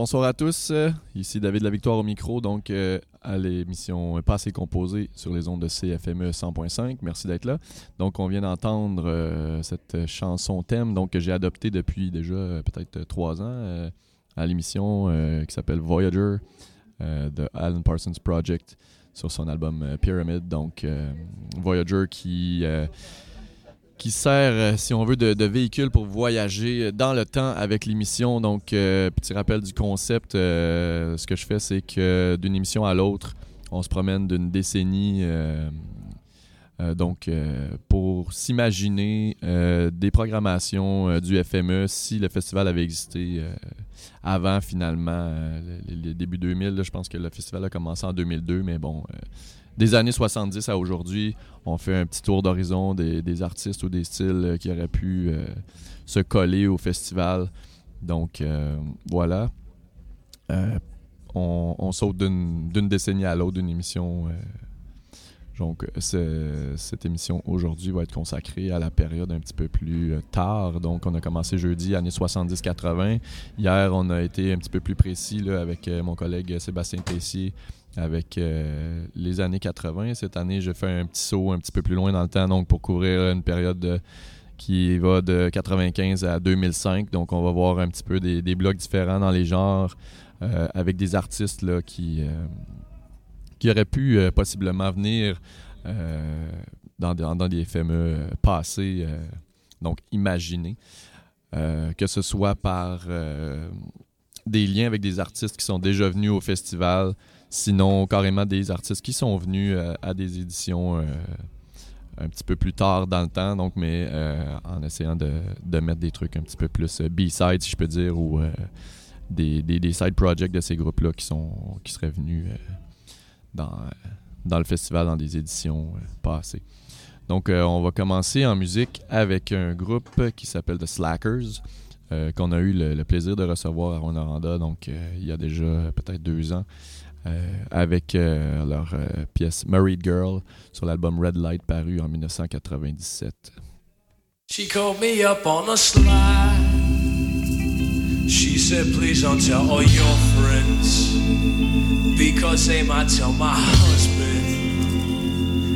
Bonsoir à tous. Ici David La Victoire au micro, donc euh, à l'émission Passé composé sur les ondes de CFME 100.5. Merci d'être là. Donc, on vient d'entendre euh, cette chanson thème donc, que j'ai adoptée depuis déjà euh, peut-être trois ans à l'émission qui s'appelle Voyager de Alan Parsons Project sur son album Pyramid. Donc, Voyager qui qui sert, euh, si on veut, de, véhicule pour voyager dans le temps avec l'émission. Donc, euh, petit rappel du concept, euh, ce que je fais, c'est que d'une émission à l'autre, on se promène d'une décennie. donc, pour s'imaginer des programmations du FME si le festival avait existé avant, finalement, le, début 2000. je pense que le festival a commencé en 2002, mais bon des années 70 à aujourd'hui, on fait un petit tour d'horizon des, artistes ou des styles euh, qui auraient pu euh, se coller au festival. Donc euh, voilà. on, saute d'une décennie à l'autre d'une émission. donc cette émission aujourd'hui va être consacrée à la période un petit peu plus tard. Donc on a commencé jeudi, années 70-80. Hier, on a été un petit peu plus précis avec mon collègue Sébastien Tessier avec euh, les années 80. Cette année, je fais un petit saut un petit peu plus loin dans le temps, donc pour couvrir une période qui va de 95 à 2005. Donc, on va voir un petit peu des, blocs différents dans les genres euh, avec des artistes là, qui, euh, qui auraient pu possiblement venir dans, dans, des FME passés, donc imaginés. que ce soit par des liens avec des artistes qui sont déjà venus au festival, Sinon, carrément des artistes qui sont venus euh, à des éditions euh, un petit peu plus tard dans le temps, donc, mais euh, en essayant de, mettre des trucs un petit peu plus B-side, si je peux dire, ou des, des, side projects de ces groupes-là qui, sont, qui seraient venus dans, dans le festival, dans des éditions passées. Donc, on va commencer en musique avec un groupe qui s'appelle The Slackers, qu'on a eu le, plaisir de recevoir à Rwanda, donc il y a déjà peut-être deux ans. Euh, avec euh, leur euh, pièce Married Girl sur l'album Red Light paru en 1997. She called me up on a slide. She said, please don't tell all your friends. Because they might tell my husband.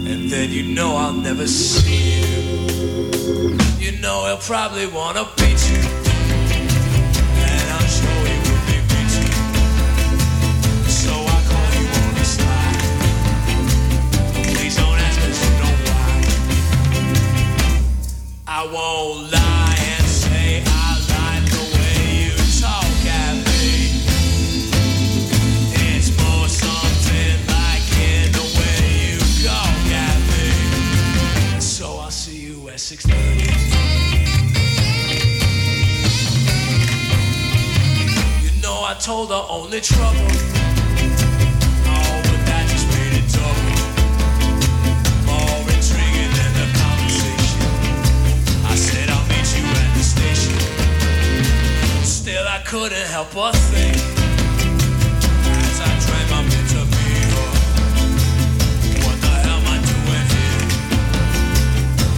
And then you know I'll never see you. You know he'll probably wanna beat told her only trouble. Couldn't help but think as I. What the hell am I doing here?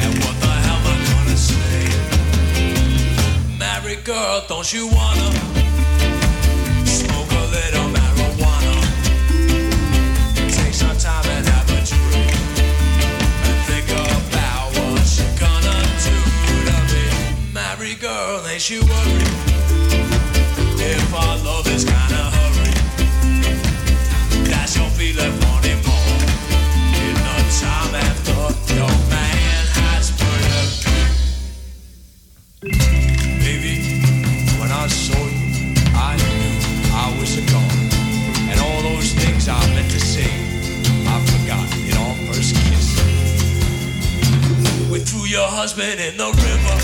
And what the hell am I gonna say? Girl, don't you wanna smoke a little marijuana? Take some time and have a drink. And think about what you're gonna do to me. Married girl, ain't you worried? Husband in the river.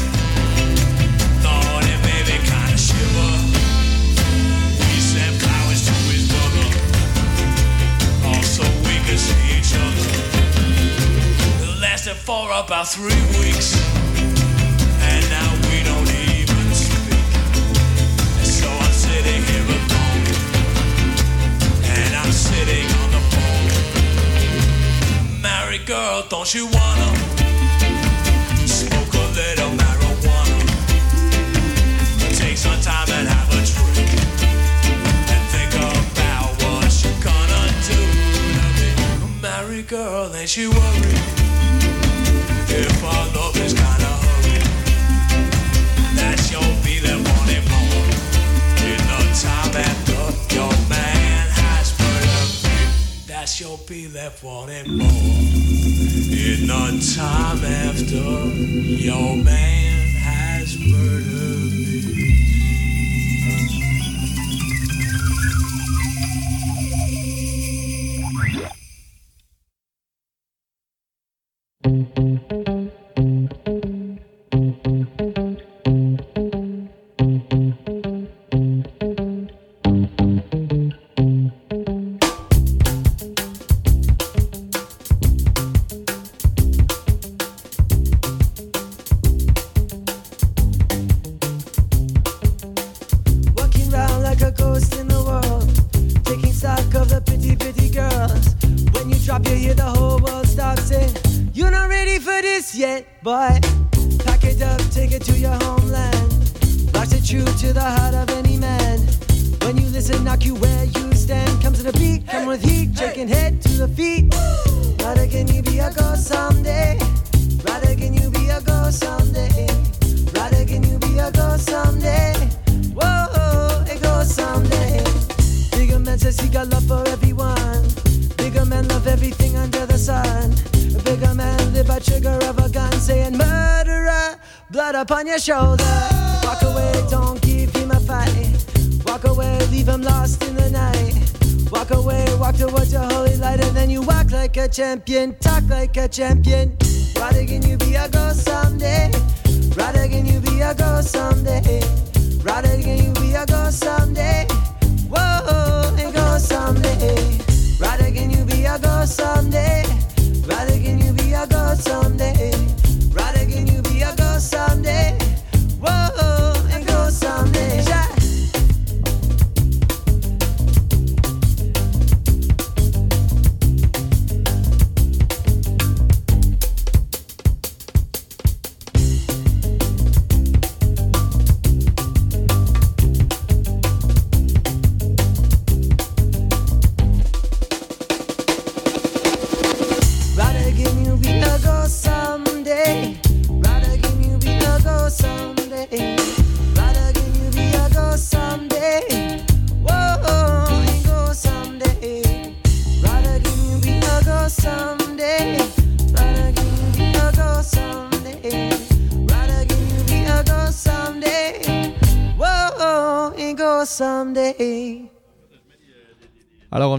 Thought it made me kinda shiver. We sent flowers to his brother, all so we could see each other. It lasted for about three weeks. And now we don't even speak. And so I'm sitting here alone. And I'm sitting on the phone. Married girl, don't you wanna makes you worry. If our love is kinda hurry, that you'll be there wanting more. In the time after your man has murdered me, that you'll be left wanting more. In the time after your man has murdered me.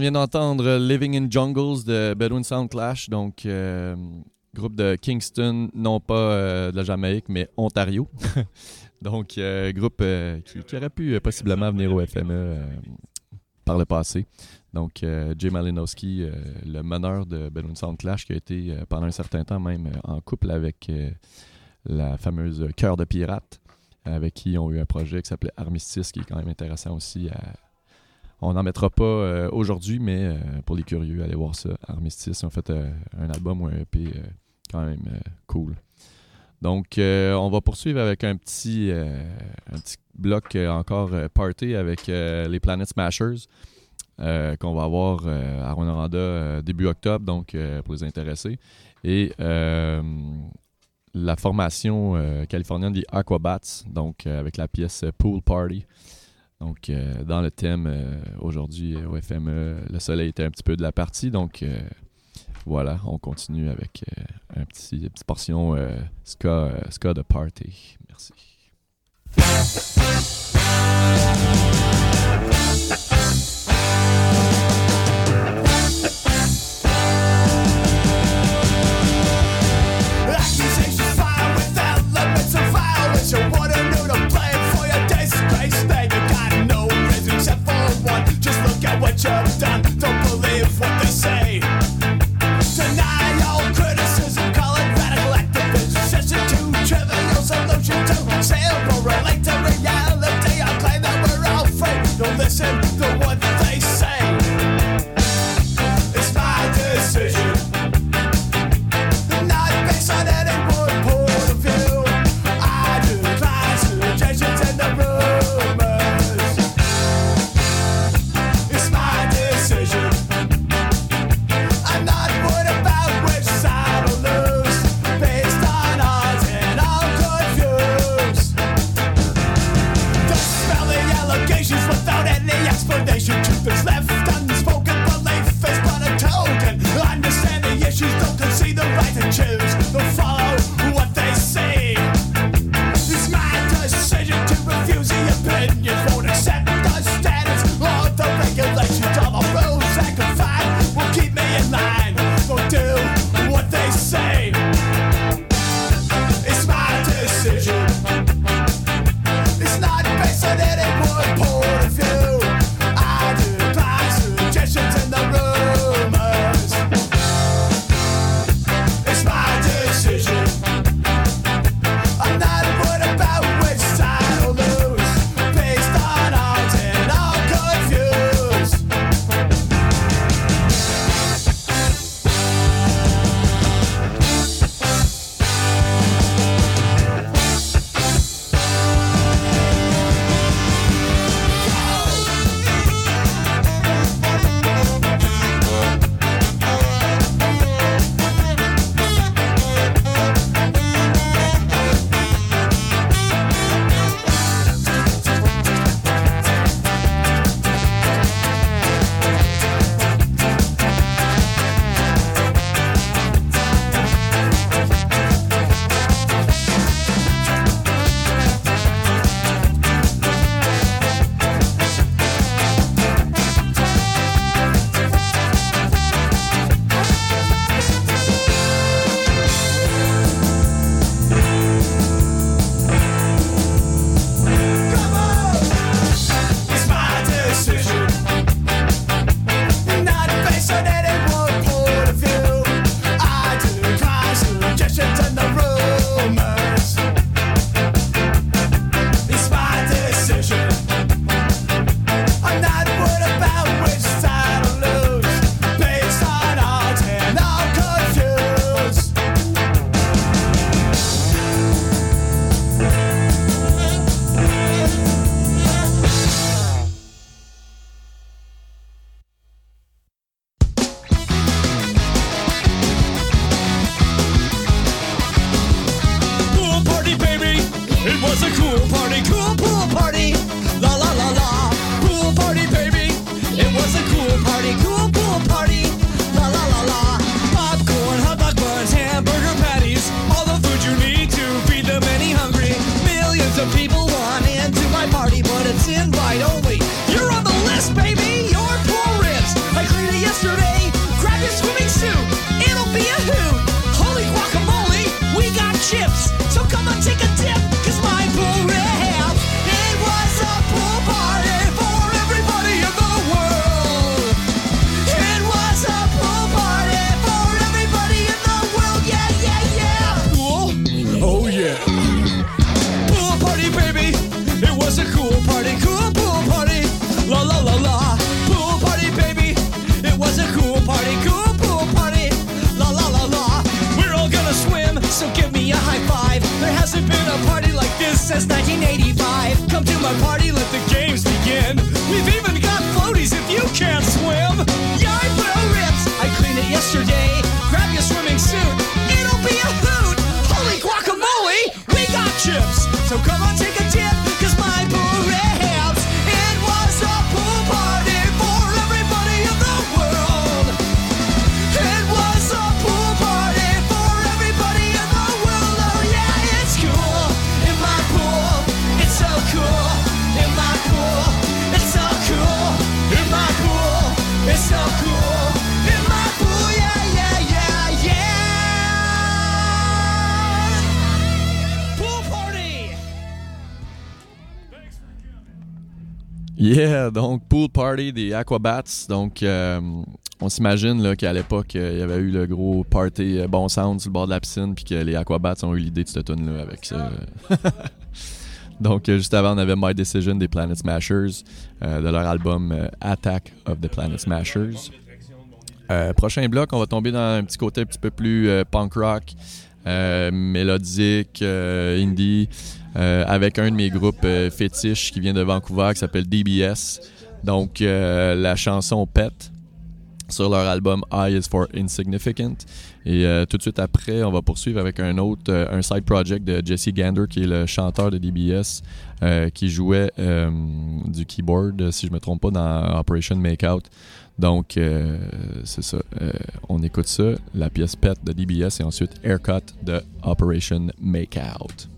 Vient d'entendre Living in Jungles de Bedouin Sound Clash, donc euh, groupe de Kingston, non pas euh, de la Jamaïque, mais Ontario. donc, euh, groupe qui, aurait pu possiblement venir au FME par le passé. Donc, Jay Malinowski, le meneur de Bedouin Sound Clash, qui a été pendant un certain temps même en couple avec la fameuse Cœur de Pirate, avec qui ils ont eu un projet qui s'appelait Armistice, qui est quand même intéressant aussi à, on n'en mettra pas euh, aujourd'hui, mais euh, pour les curieux, allez voir ça. Armistice, ont fait euh, un album ou un EP quand même cool. Donc, on va poursuivre avec un petit, bloc encore party avec les Planet Smashers qu'on va avoir à Rwanda début octobre, donc pour les intéressés. Et la formation californienne des Aquabats, donc avec la pièce Pool Party. Donc, euh, dans le thème, euh, aujourd'hui euh, au FME, le soleil était un petit peu de la partie. Donc, voilà, on continue avec une petite portion ska de party. Merci. get your done. was a cool party, cool pool party. La la la la, pool party, baby. It was a cool party, cool pool party. La la la la, we're all gonna swim, so give me a high five. There hasn't been a party like this since 1985. Come to my party, let the games begin. We've even got floaties if you can't swim. Yeah, I blow rips. I cleaned it yesterday. Grab your swimming suit, it'll be a hoot. Holy guacamole, we got chips. So come on, take a Yeah, donc Pool Party des Aquabats. Donc, euh, on s'imagine qu'à l'époque, euh, il y avait eu le gros party euh, Bon Sound sur le bord de la piscine, puis que les Aquabats ont eu l'idée de cette tune-là avec ça. donc, juste avant, on avait My Decision des Planet Smashers, de leur album Attack of the Planet Smashers. prochain bloc, on va tomber dans un petit côté un petit peu plus punk rock, mélodique, indie. Euh, avec un de mes groupes euh, fétiches qui vient de Vancouver qui s'appelle DBS. Donc euh, la chanson Pet sur leur album I is for Insignificant. Et tout de suite après, on va poursuivre avec un autre, un side project de Jesse Gander, qui est le chanteur de DBS, qui jouait du keyboard, si je ne me trompe pas, dans Operation Makeout. Donc, c'est ça. on écoute ça, la pièce Pet de DBS et ensuite Haircut de Operation Makeout.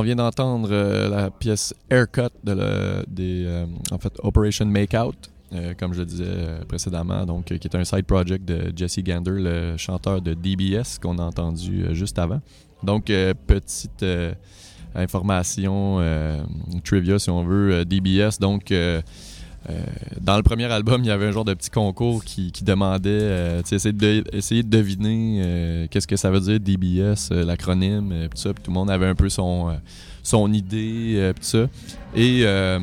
On vient d'entendre euh, la pièce Haircut de le- des, euh, en fait, Operation Makeout, euh, comme je disais euh, précédemment, donc, qui est un side project de Jesse Gander, le chanteur de DBS qu'on a entendu juste avant. Donc, petite information, trivia si on veut, DBS. Donc, dans le premier album, il y avait un genre de petit concours qui, demandait, euh, de, essayer de deviner euh, qu'est-ce que ça veut dire DBS, euh, l'acronyme, euh, tout ça. Tout le monde avait un peu son, euh, idée, euh, ça. Et euh,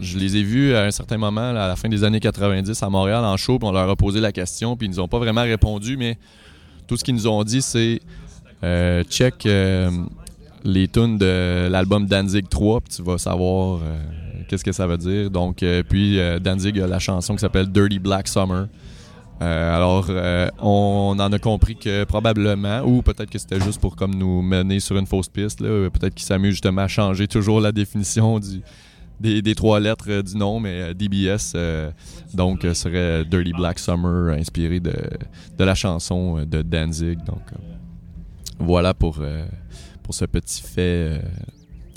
je les ai vus à un certain moment, à la fin des années 90, à Montréal, en show, puis on leur a posé la question, puis ils nous ont pas vraiment répondu, mais tout ce qu'ils nous ont dit, c'est euh, check euh, les tunes de l'album Danzig 3, puis tu vas savoir euh, qu'est-ce que ça veut dire. Donc, euh, puis euh, Danzig a la chanson qui s'appelle Dirty Black Summer. Euh, alors, on en a compris que probablement, ou peut-être que c'était juste pour comme nous mener sur une fausse piste, peut-être qu'ils s'amusent justement à changer toujours la définition des, trois lettres du nom, mais DBS, euh, donc, serait Dirty Black Summer, inspiré de, de la chanson de Danzig. Donc, voilà pour, pour ce petit fait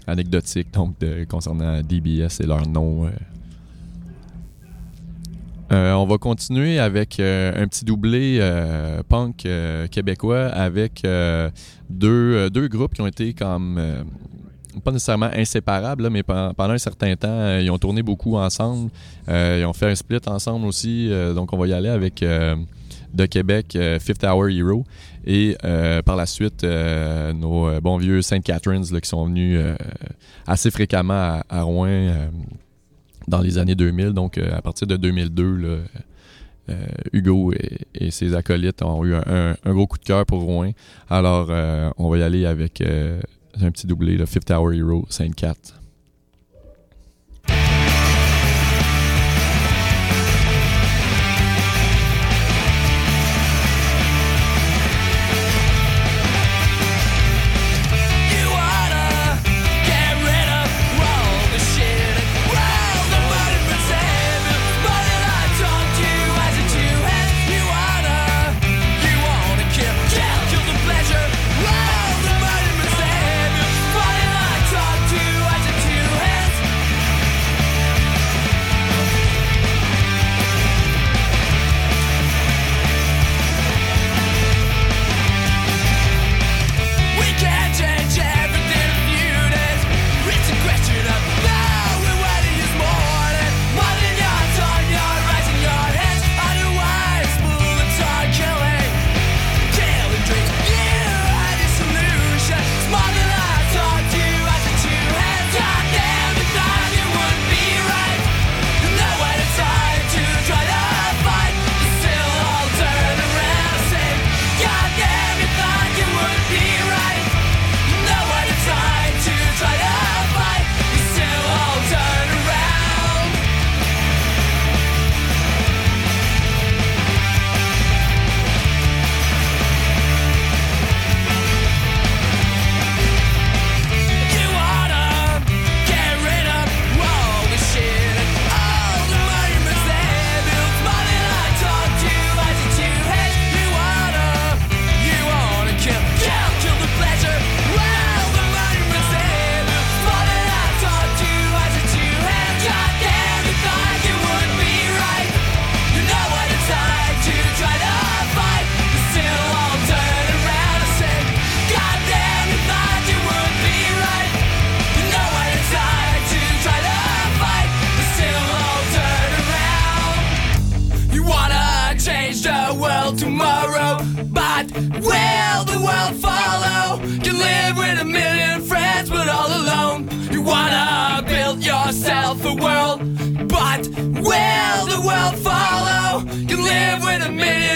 anecdotique donc, concernant DBS et leur nom. euh. Euh, on va continuer avec euh, un petit doublé punk québécois avec deux, deux groupes qui ont été comme pas nécessairement inséparables, mais pen- pendant un certain temps, ils ont tourné beaucoup ensemble. Ils ont fait un split ensemble aussi. donc on va y aller avec de Québec, Fifth Hour Hero. Et euh, par la suite, euh, nos euh, bons vieux St. Catharines là, qui sont venus assez fréquemment à, Rouen dans les années 2000. Donc à partir de 2002, là, euh, Hugo et, ses acolytes ont eu un, un- un gros coup de cœur pour Rouen. Alors on va y aller avec un petit doublé, le Fifth Hour Hero, Saint Cat. A world, but will the world follow? You live with a million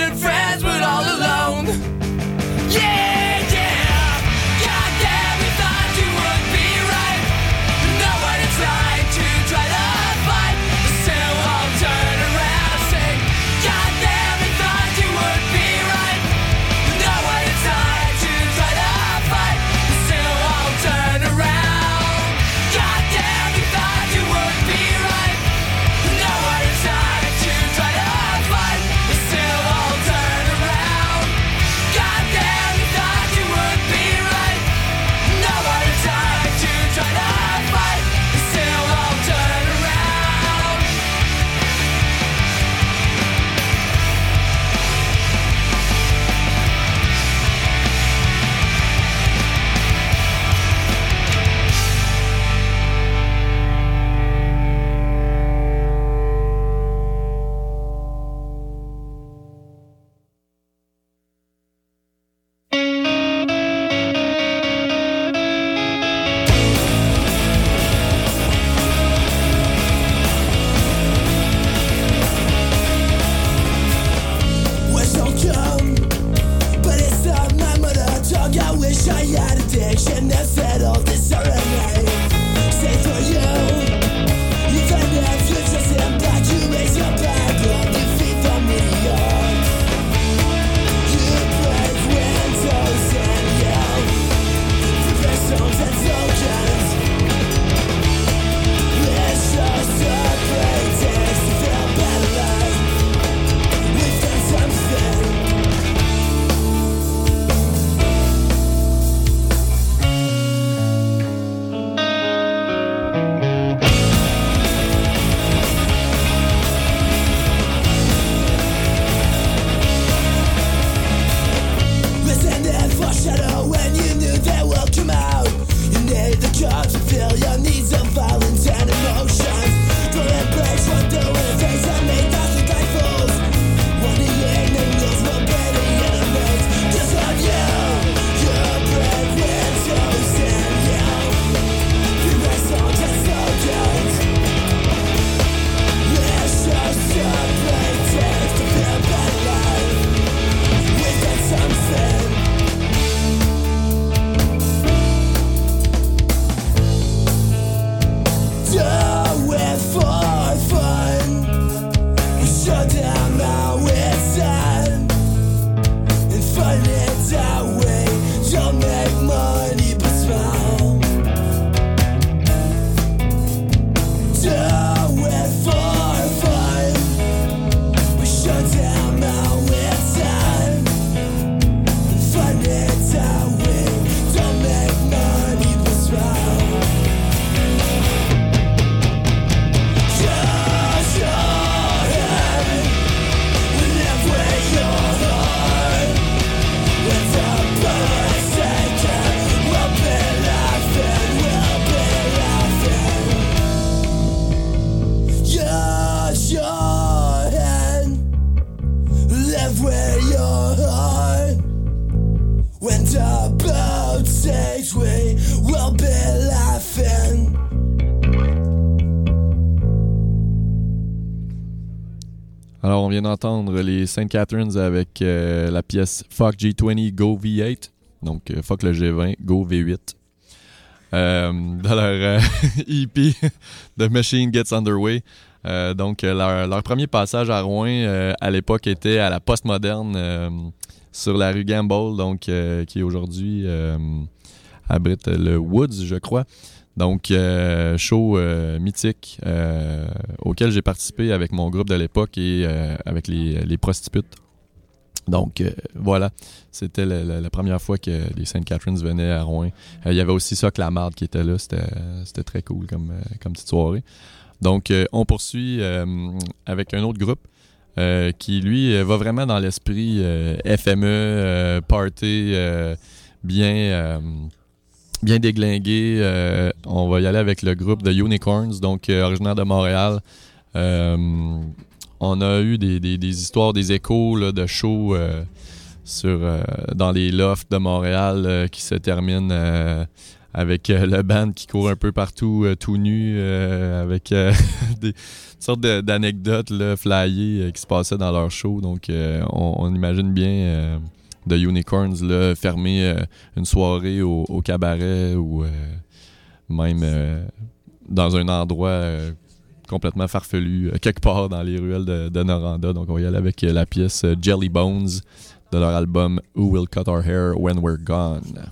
vient d'entendre les St. Catharines avec euh, la pièce Fuck G20 Go V8. Donc, euh, Fuck le G20 Go V8. Euh, dans leur EP The Machine Gets Underway. Donc, leur, leur premier passage à Rouen à l'époque était à la postmoderne sur la rue Gamble, donc qui aujourd'hui abrite le Woods, je crois. Donc, euh, show euh, mythique euh, auquel j'ai participé avec mon groupe de l'époque et avec les, les prostitutes. Donc, voilà, c'était la, première fois que les St. Catharines venaient à Rouen. Il y avait aussi ça que qui était là, c'était très cool comme, comme petite soirée. Donc, on poursuit avec un autre groupe qui, lui, va vraiment dans l'esprit FME, party, bien, bien déglingué. Euh, on va y aller avec le groupe de Unicorns, donc euh, originaire de Montréal. Euh, on a eu des, histoires, des échos de shows sur, dans les lofts de Montréal qui se terminent avec le band qui court un peu partout tout nu, avec des sortes d'anecdotes flyées qui se passaient dans leur show. Donc, on, imagine bien de Unicorns là, fermer euh, une soirée au, cabaret ou euh, même euh, dans un endroit complètement farfelu, quelque part dans les ruelles de, de Noranda. Donc, on y aller avec la pièce Jelly Bones de leur album Who Will Cut Our Hair When We're Gone.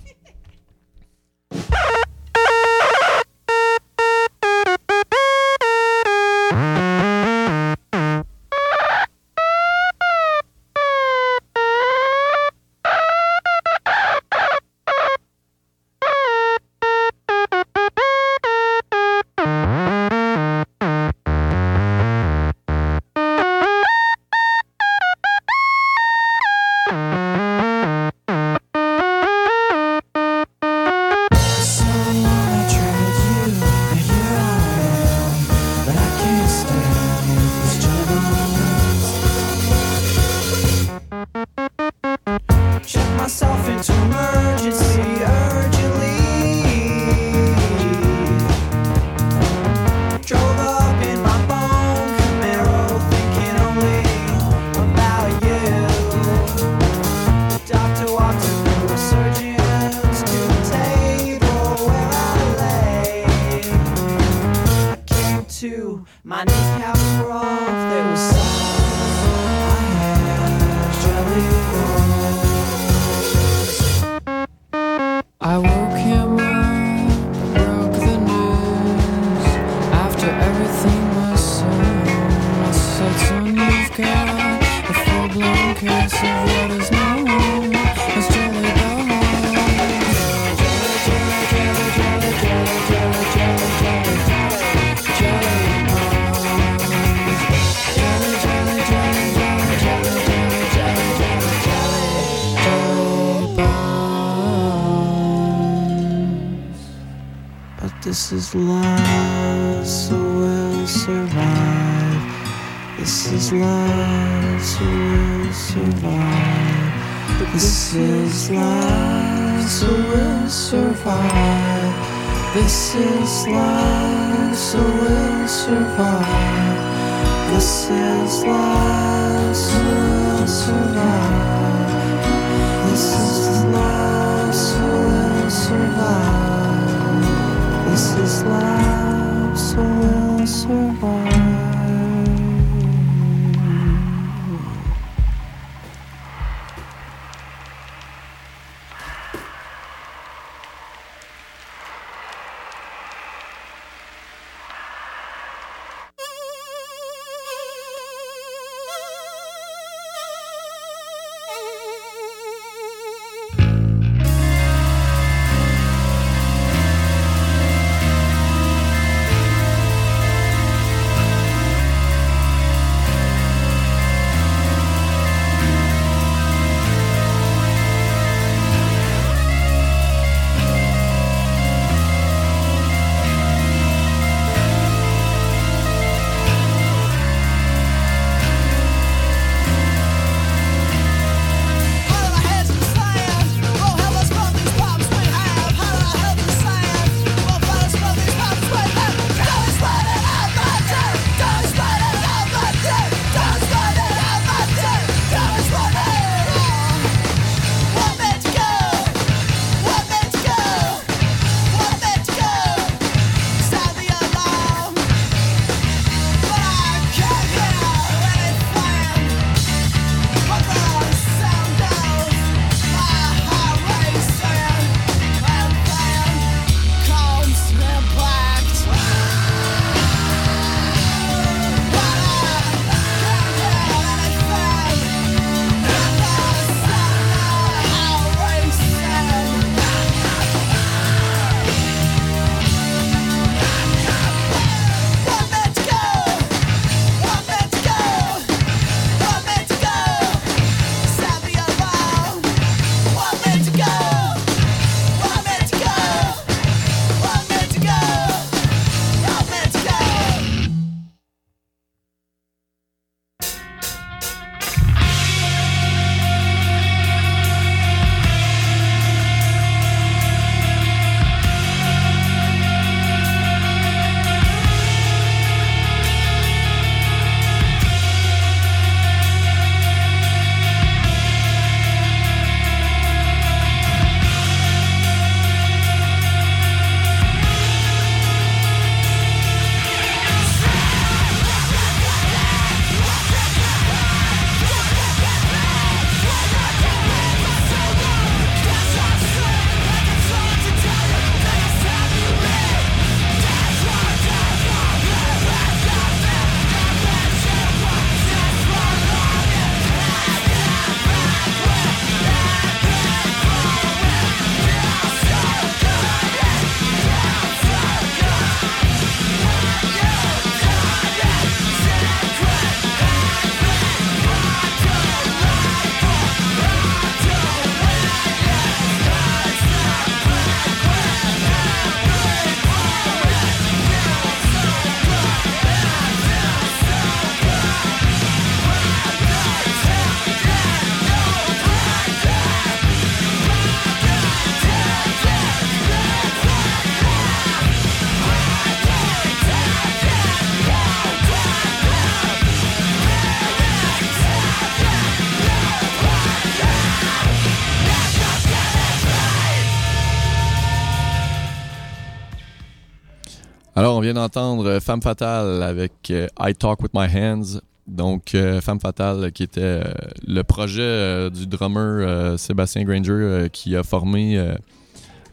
D'entendre euh, Femme Fatale avec euh, I Talk With My Hands. Donc, euh, Femme Fatale, qui était le projet du drummer Sébastien Granger, qui a formé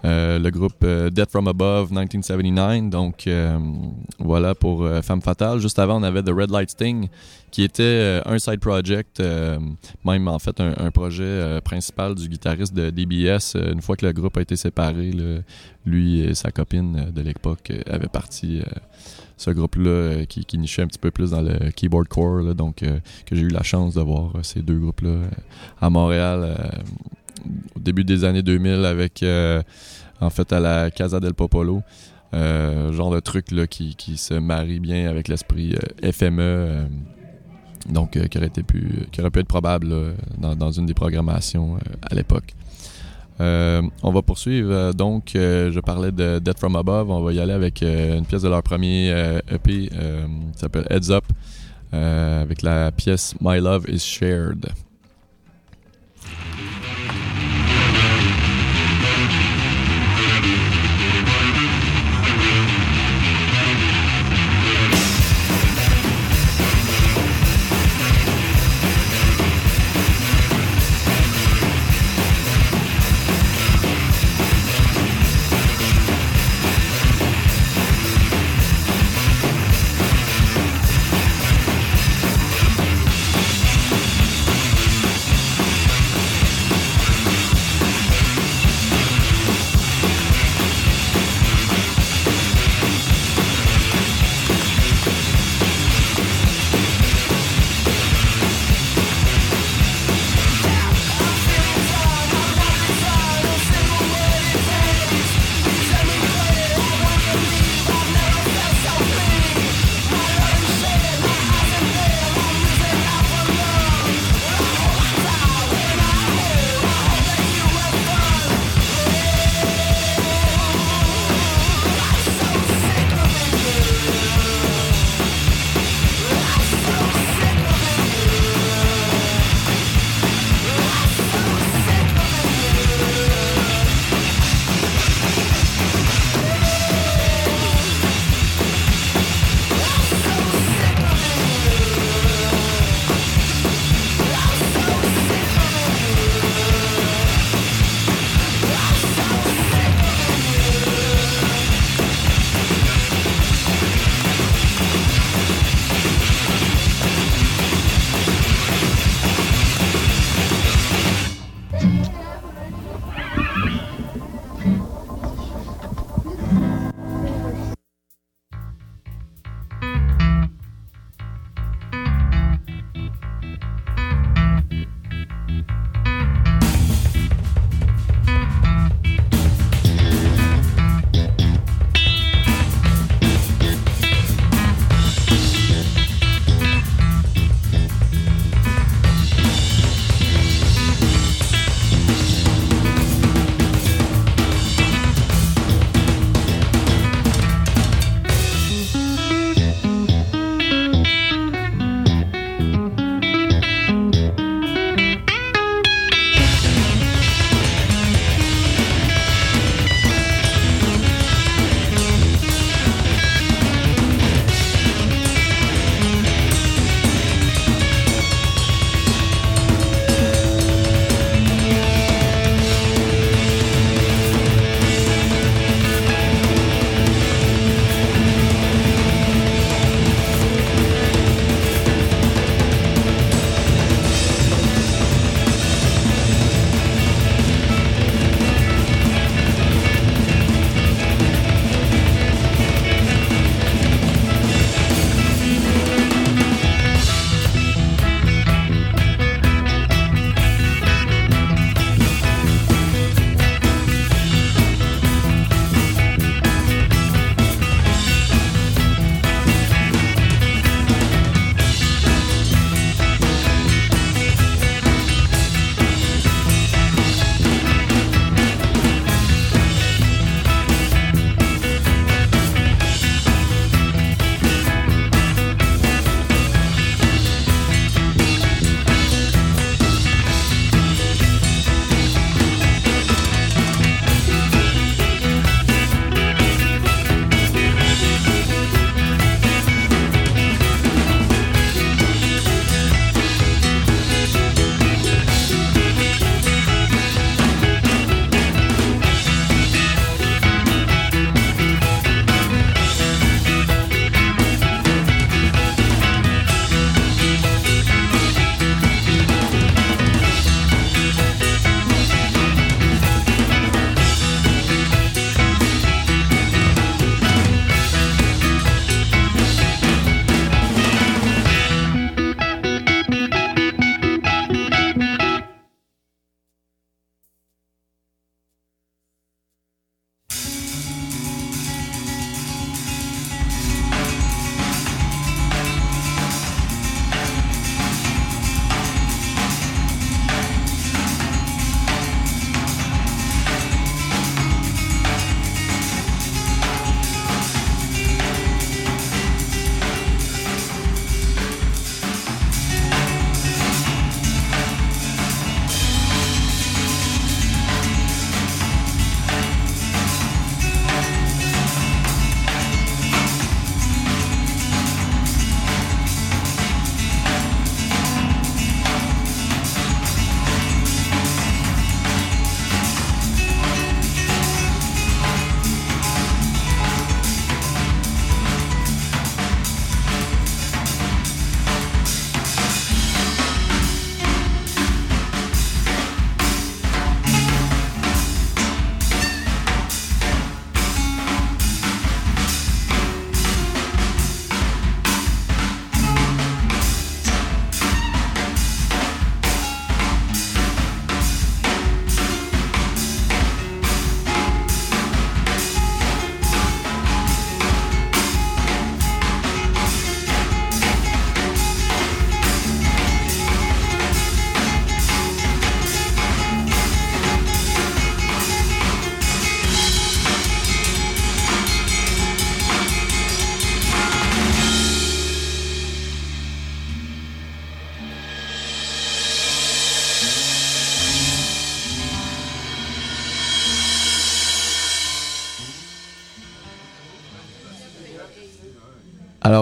euh, le groupe euh, Death From Above 1979. Donc, euh, voilà pour Femme Fatale. Juste avant, on avait The Red Light Sting, qui était un side project, même en fait un, projet principal du guitariste de DBS. Une fois que le groupe a été séparé, lui et sa copine de l'époque avaient parti ce groupe-là qui, nichait un petit peu plus dans le keyboard core. donc, que j'ai eu la chance de voir ces deux groupes-là à Montréal au début des années 2000 avec, euh, en fait, à la Casa del Popolo. Euh, genre de truc là, qui, qui se marie bien avec l'esprit euh, FME. donc, qui, aurait été pu, qui aurait pu être probable dans, dans une des programmations à l'époque. On va poursuivre. donc, je parlais de Death From Above. On va y aller avec une pièce de leur premier EP euh, qui s'appelle Heads Up, avec la pièce My Love Is Shared.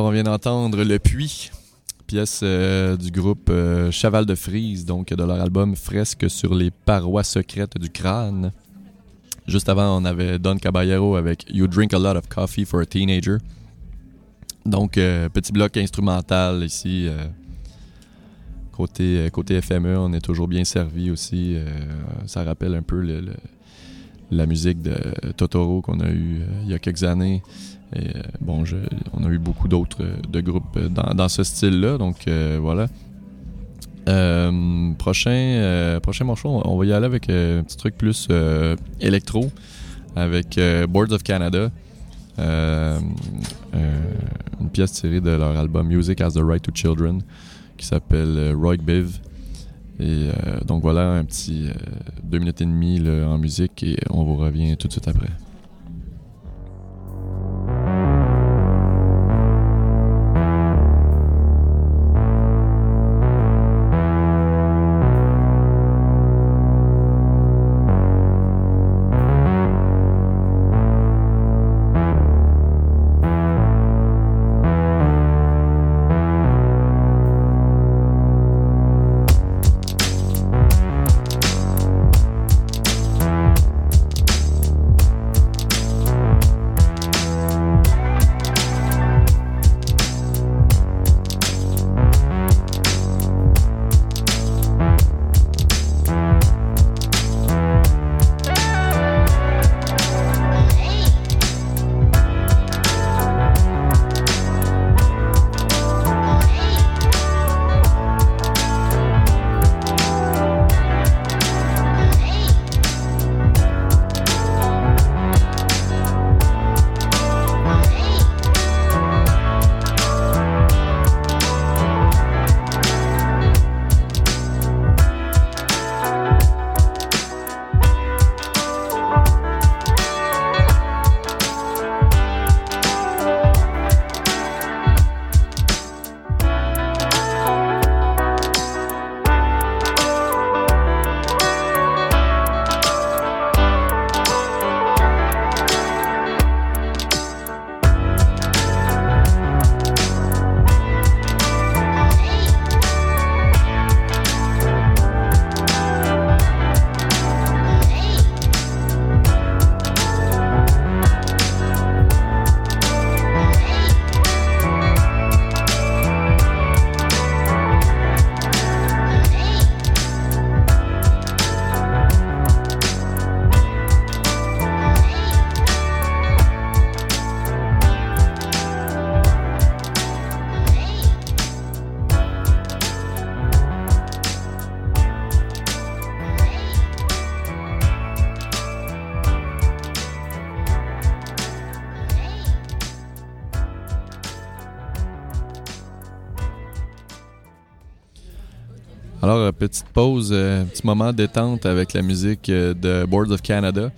On vient d'entendre Le Puits, pièce euh, du groupe euh, Chaval de Frise, donc de leur album Fresque sur les parois secrètes du crâne. Juste avant, on avait Don Caballero avec You Drink a Lot of Coffee for a Teenager. Donc, euh, petit bloc instrumental ici. côté, FME, on est toujours bien servi aussi. ça rappelle un peu la musique de Totoro qu'on a eu il y a quelques années. Et, euh, bon, on a eu beaucoup d'autres euh, de groupes euh, dans, ce style-là. Donc, voilà. Prochain, prochain morceau, on va y aller avec un petit truc plus électro avec Boards of Canada. Une pièce tirée de leur album Music Has the Right to Children qui s'appelle Roy Biv. Et donc voilà un petit deux minutes et demie en musique et on vous revient tout de suite après. Petite pause, euh, petit moment détente avec la musique euh, de Boards of Canada.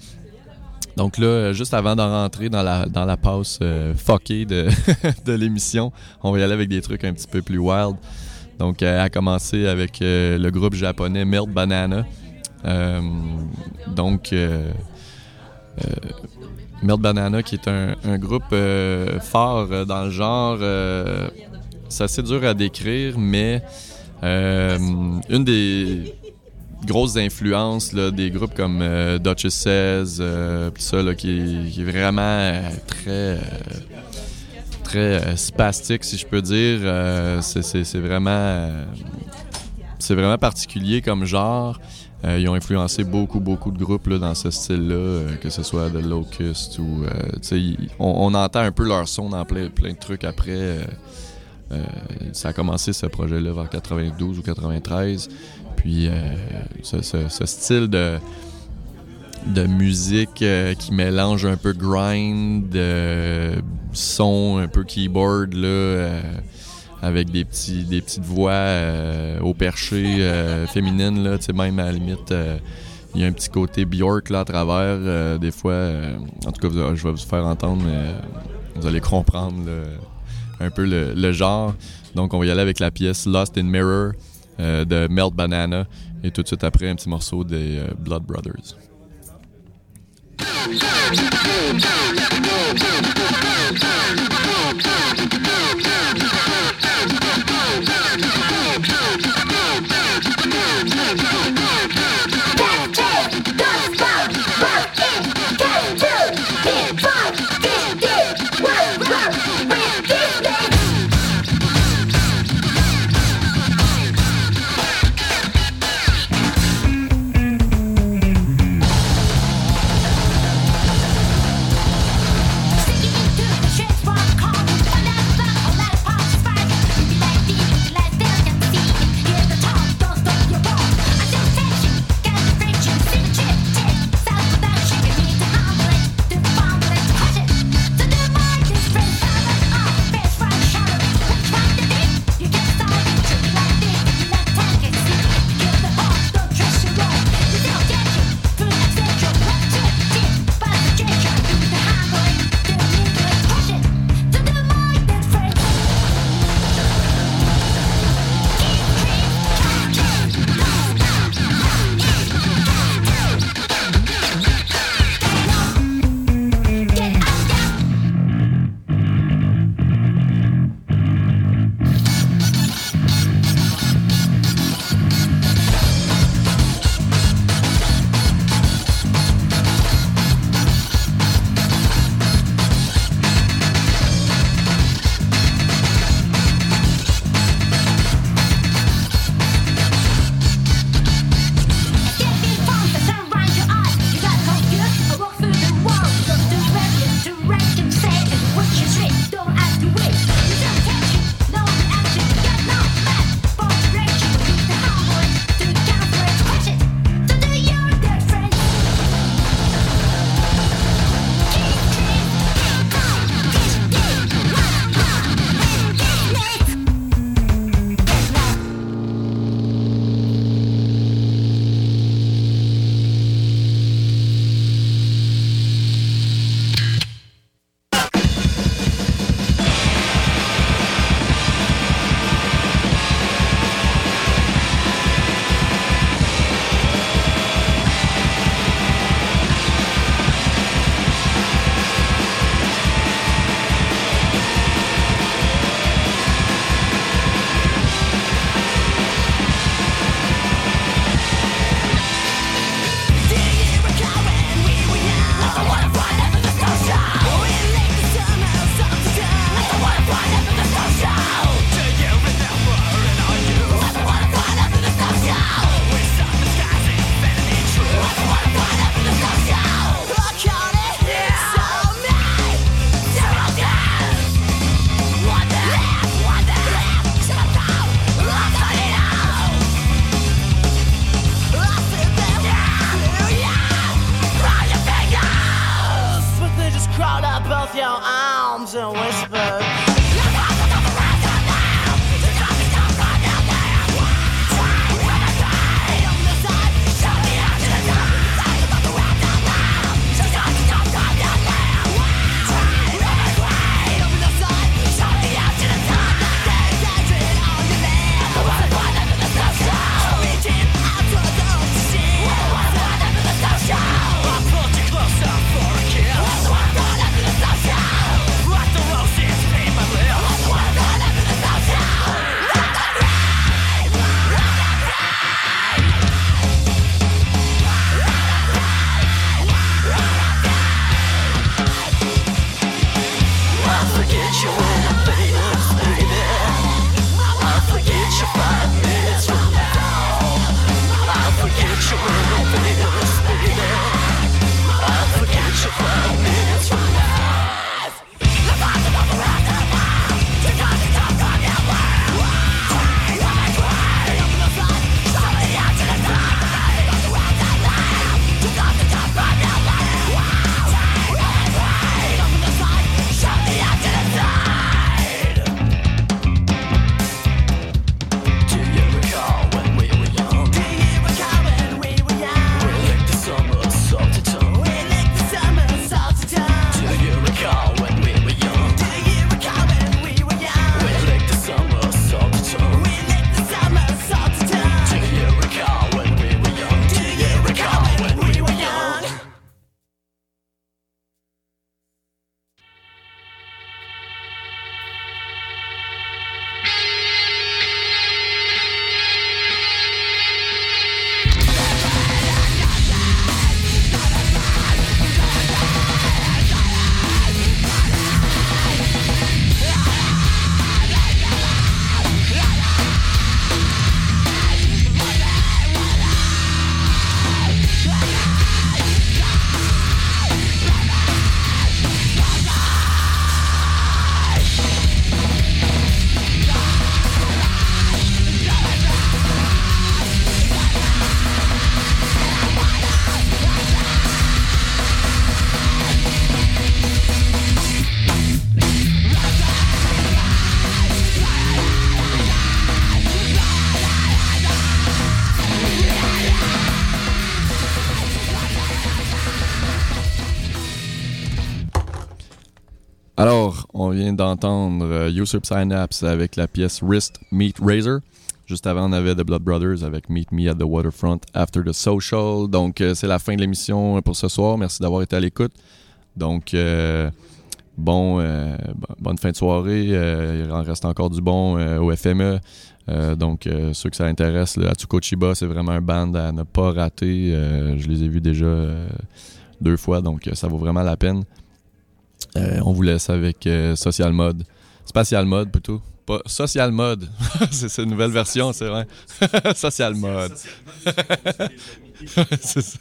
Donc là, euh, juste avant d'en rentrer dans la, dans la passe euh, fuckée de, de l'émission, on va y aller avec des trucs un petit peu plus wild. Donc, à commencer avec le groupe japonais Melt Banana. Donc, Melt Banana, qui est un, un groupe fort dans le genre. euh, c'est assez dur à décrire, mais une des grosses influences là, des groupes comme euh, Duchess euh, ça, là, qui, est- vraiment euh, très, euh, très euh, spastique, si je peux dire. Euh, c'est- vraiment, euh, c'est vraiment particulier comme genre. Euh, ils ont influencé beaucoup, beaucoup de groupes là, dans ce style-là, euh, que ce soit The Locust ou. euh, on, on entend un peu leur son dans plein, plein de trucs après. Euh, ça a commencé ce projet-là vers 92 ou 93. Puis euh, ce, style de, musique euh, qui mélange un peu grind, son un peu keyboard là, avec des petits des petites voix au perché féminines là, même à la limite il y a un petit côté Bjork là à travers des fois en tout cas je vais vous faire entendre mais vous allez comprendre un peu le, genre donc on va y aller avec la pièce Lost in Mirror euh, de Melt Banana et tout de suite après un petit morceau des euh, Blood Brothers. D'entendre euh, Usurp Synapse avec la pièce Wrist Meet Razor. Juste avant, on avait The Blood Brothers avec Meet Me at the Waterfront After the Social. Donc, euh, c'est la fin de l'émission pour ce soir. Merci d'avoir été à l'écoute. Donc, euh, bon, euh, bo- bonne fin de soirée. Euh, il en reste encore du bon euh, au FME. Euh, donc, euh, ceux que ça intéresse, le Atsuko c'est vraiment un band à ne pas rater. Euh, je les ai vus déjà euh, deux fois, donc euh, ça vaut vraiment la peine. Euh, on vous laisse avec euh, Social Mode. Spatial Mode plutôt. Pas Social Mode. c'est cette nouvelle version, c'est vrai. Social Mode. c'est ça.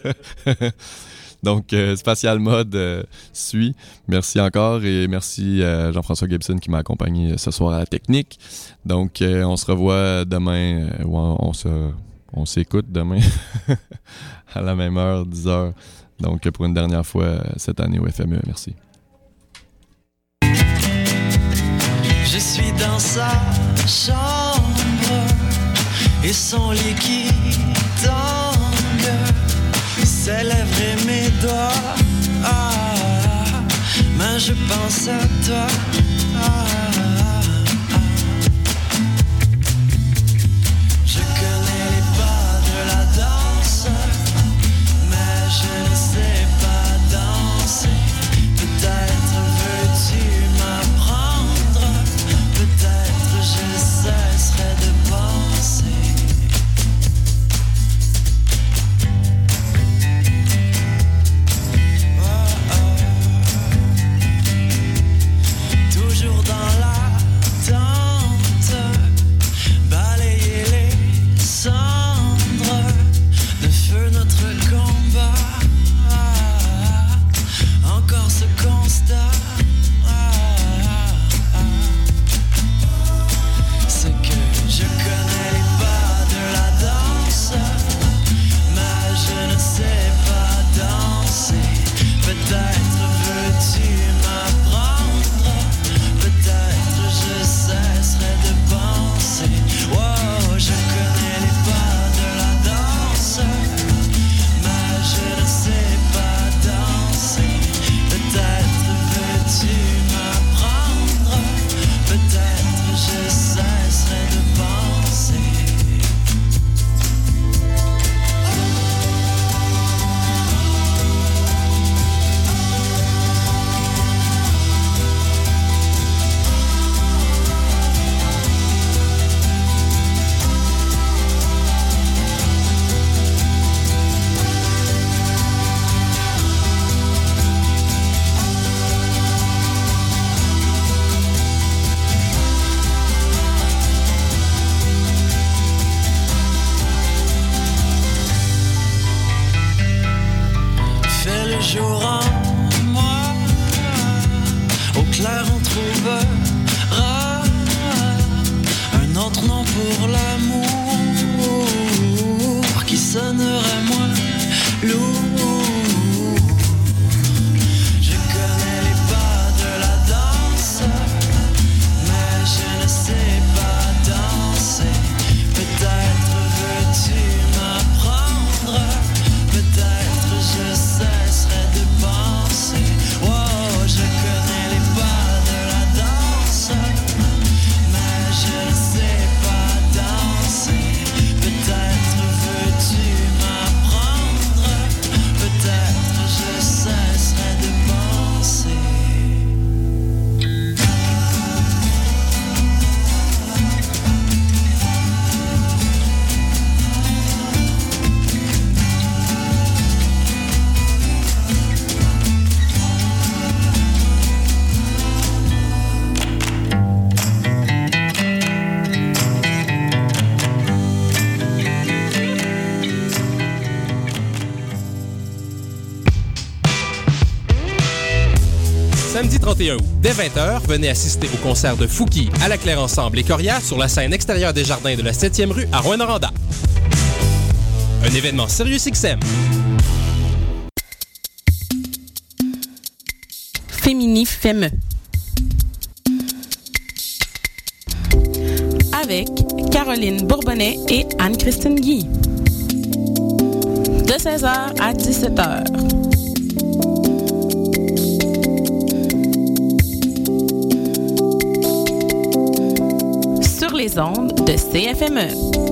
Donc, euh, Spatial Mode suit. Merci encore et merci à Jean-François Gibson qui m'a accompagné ce soir à la technique. Donc, on se revoit demain, on, on on s'écoute demain à la même heure, 10 heures. Donc, pour une dernière fois cette année au FME. Merci. Dans sa chambre et son lit qui tangue, ses lèvres et mes doigts. Ah, mais je pense à toi. Ah. Venez assister au concert de Fouki à la Claire Ensemble et Corias sur la scène extérieure des jardins de la 7e rue à Rouen-Noranda. Un événement Sirius XM. Fémini Femme. Avec Caroline Bourbonnais et Anne-Christine Guy. De 16h à 17h. Les ondes de CFME.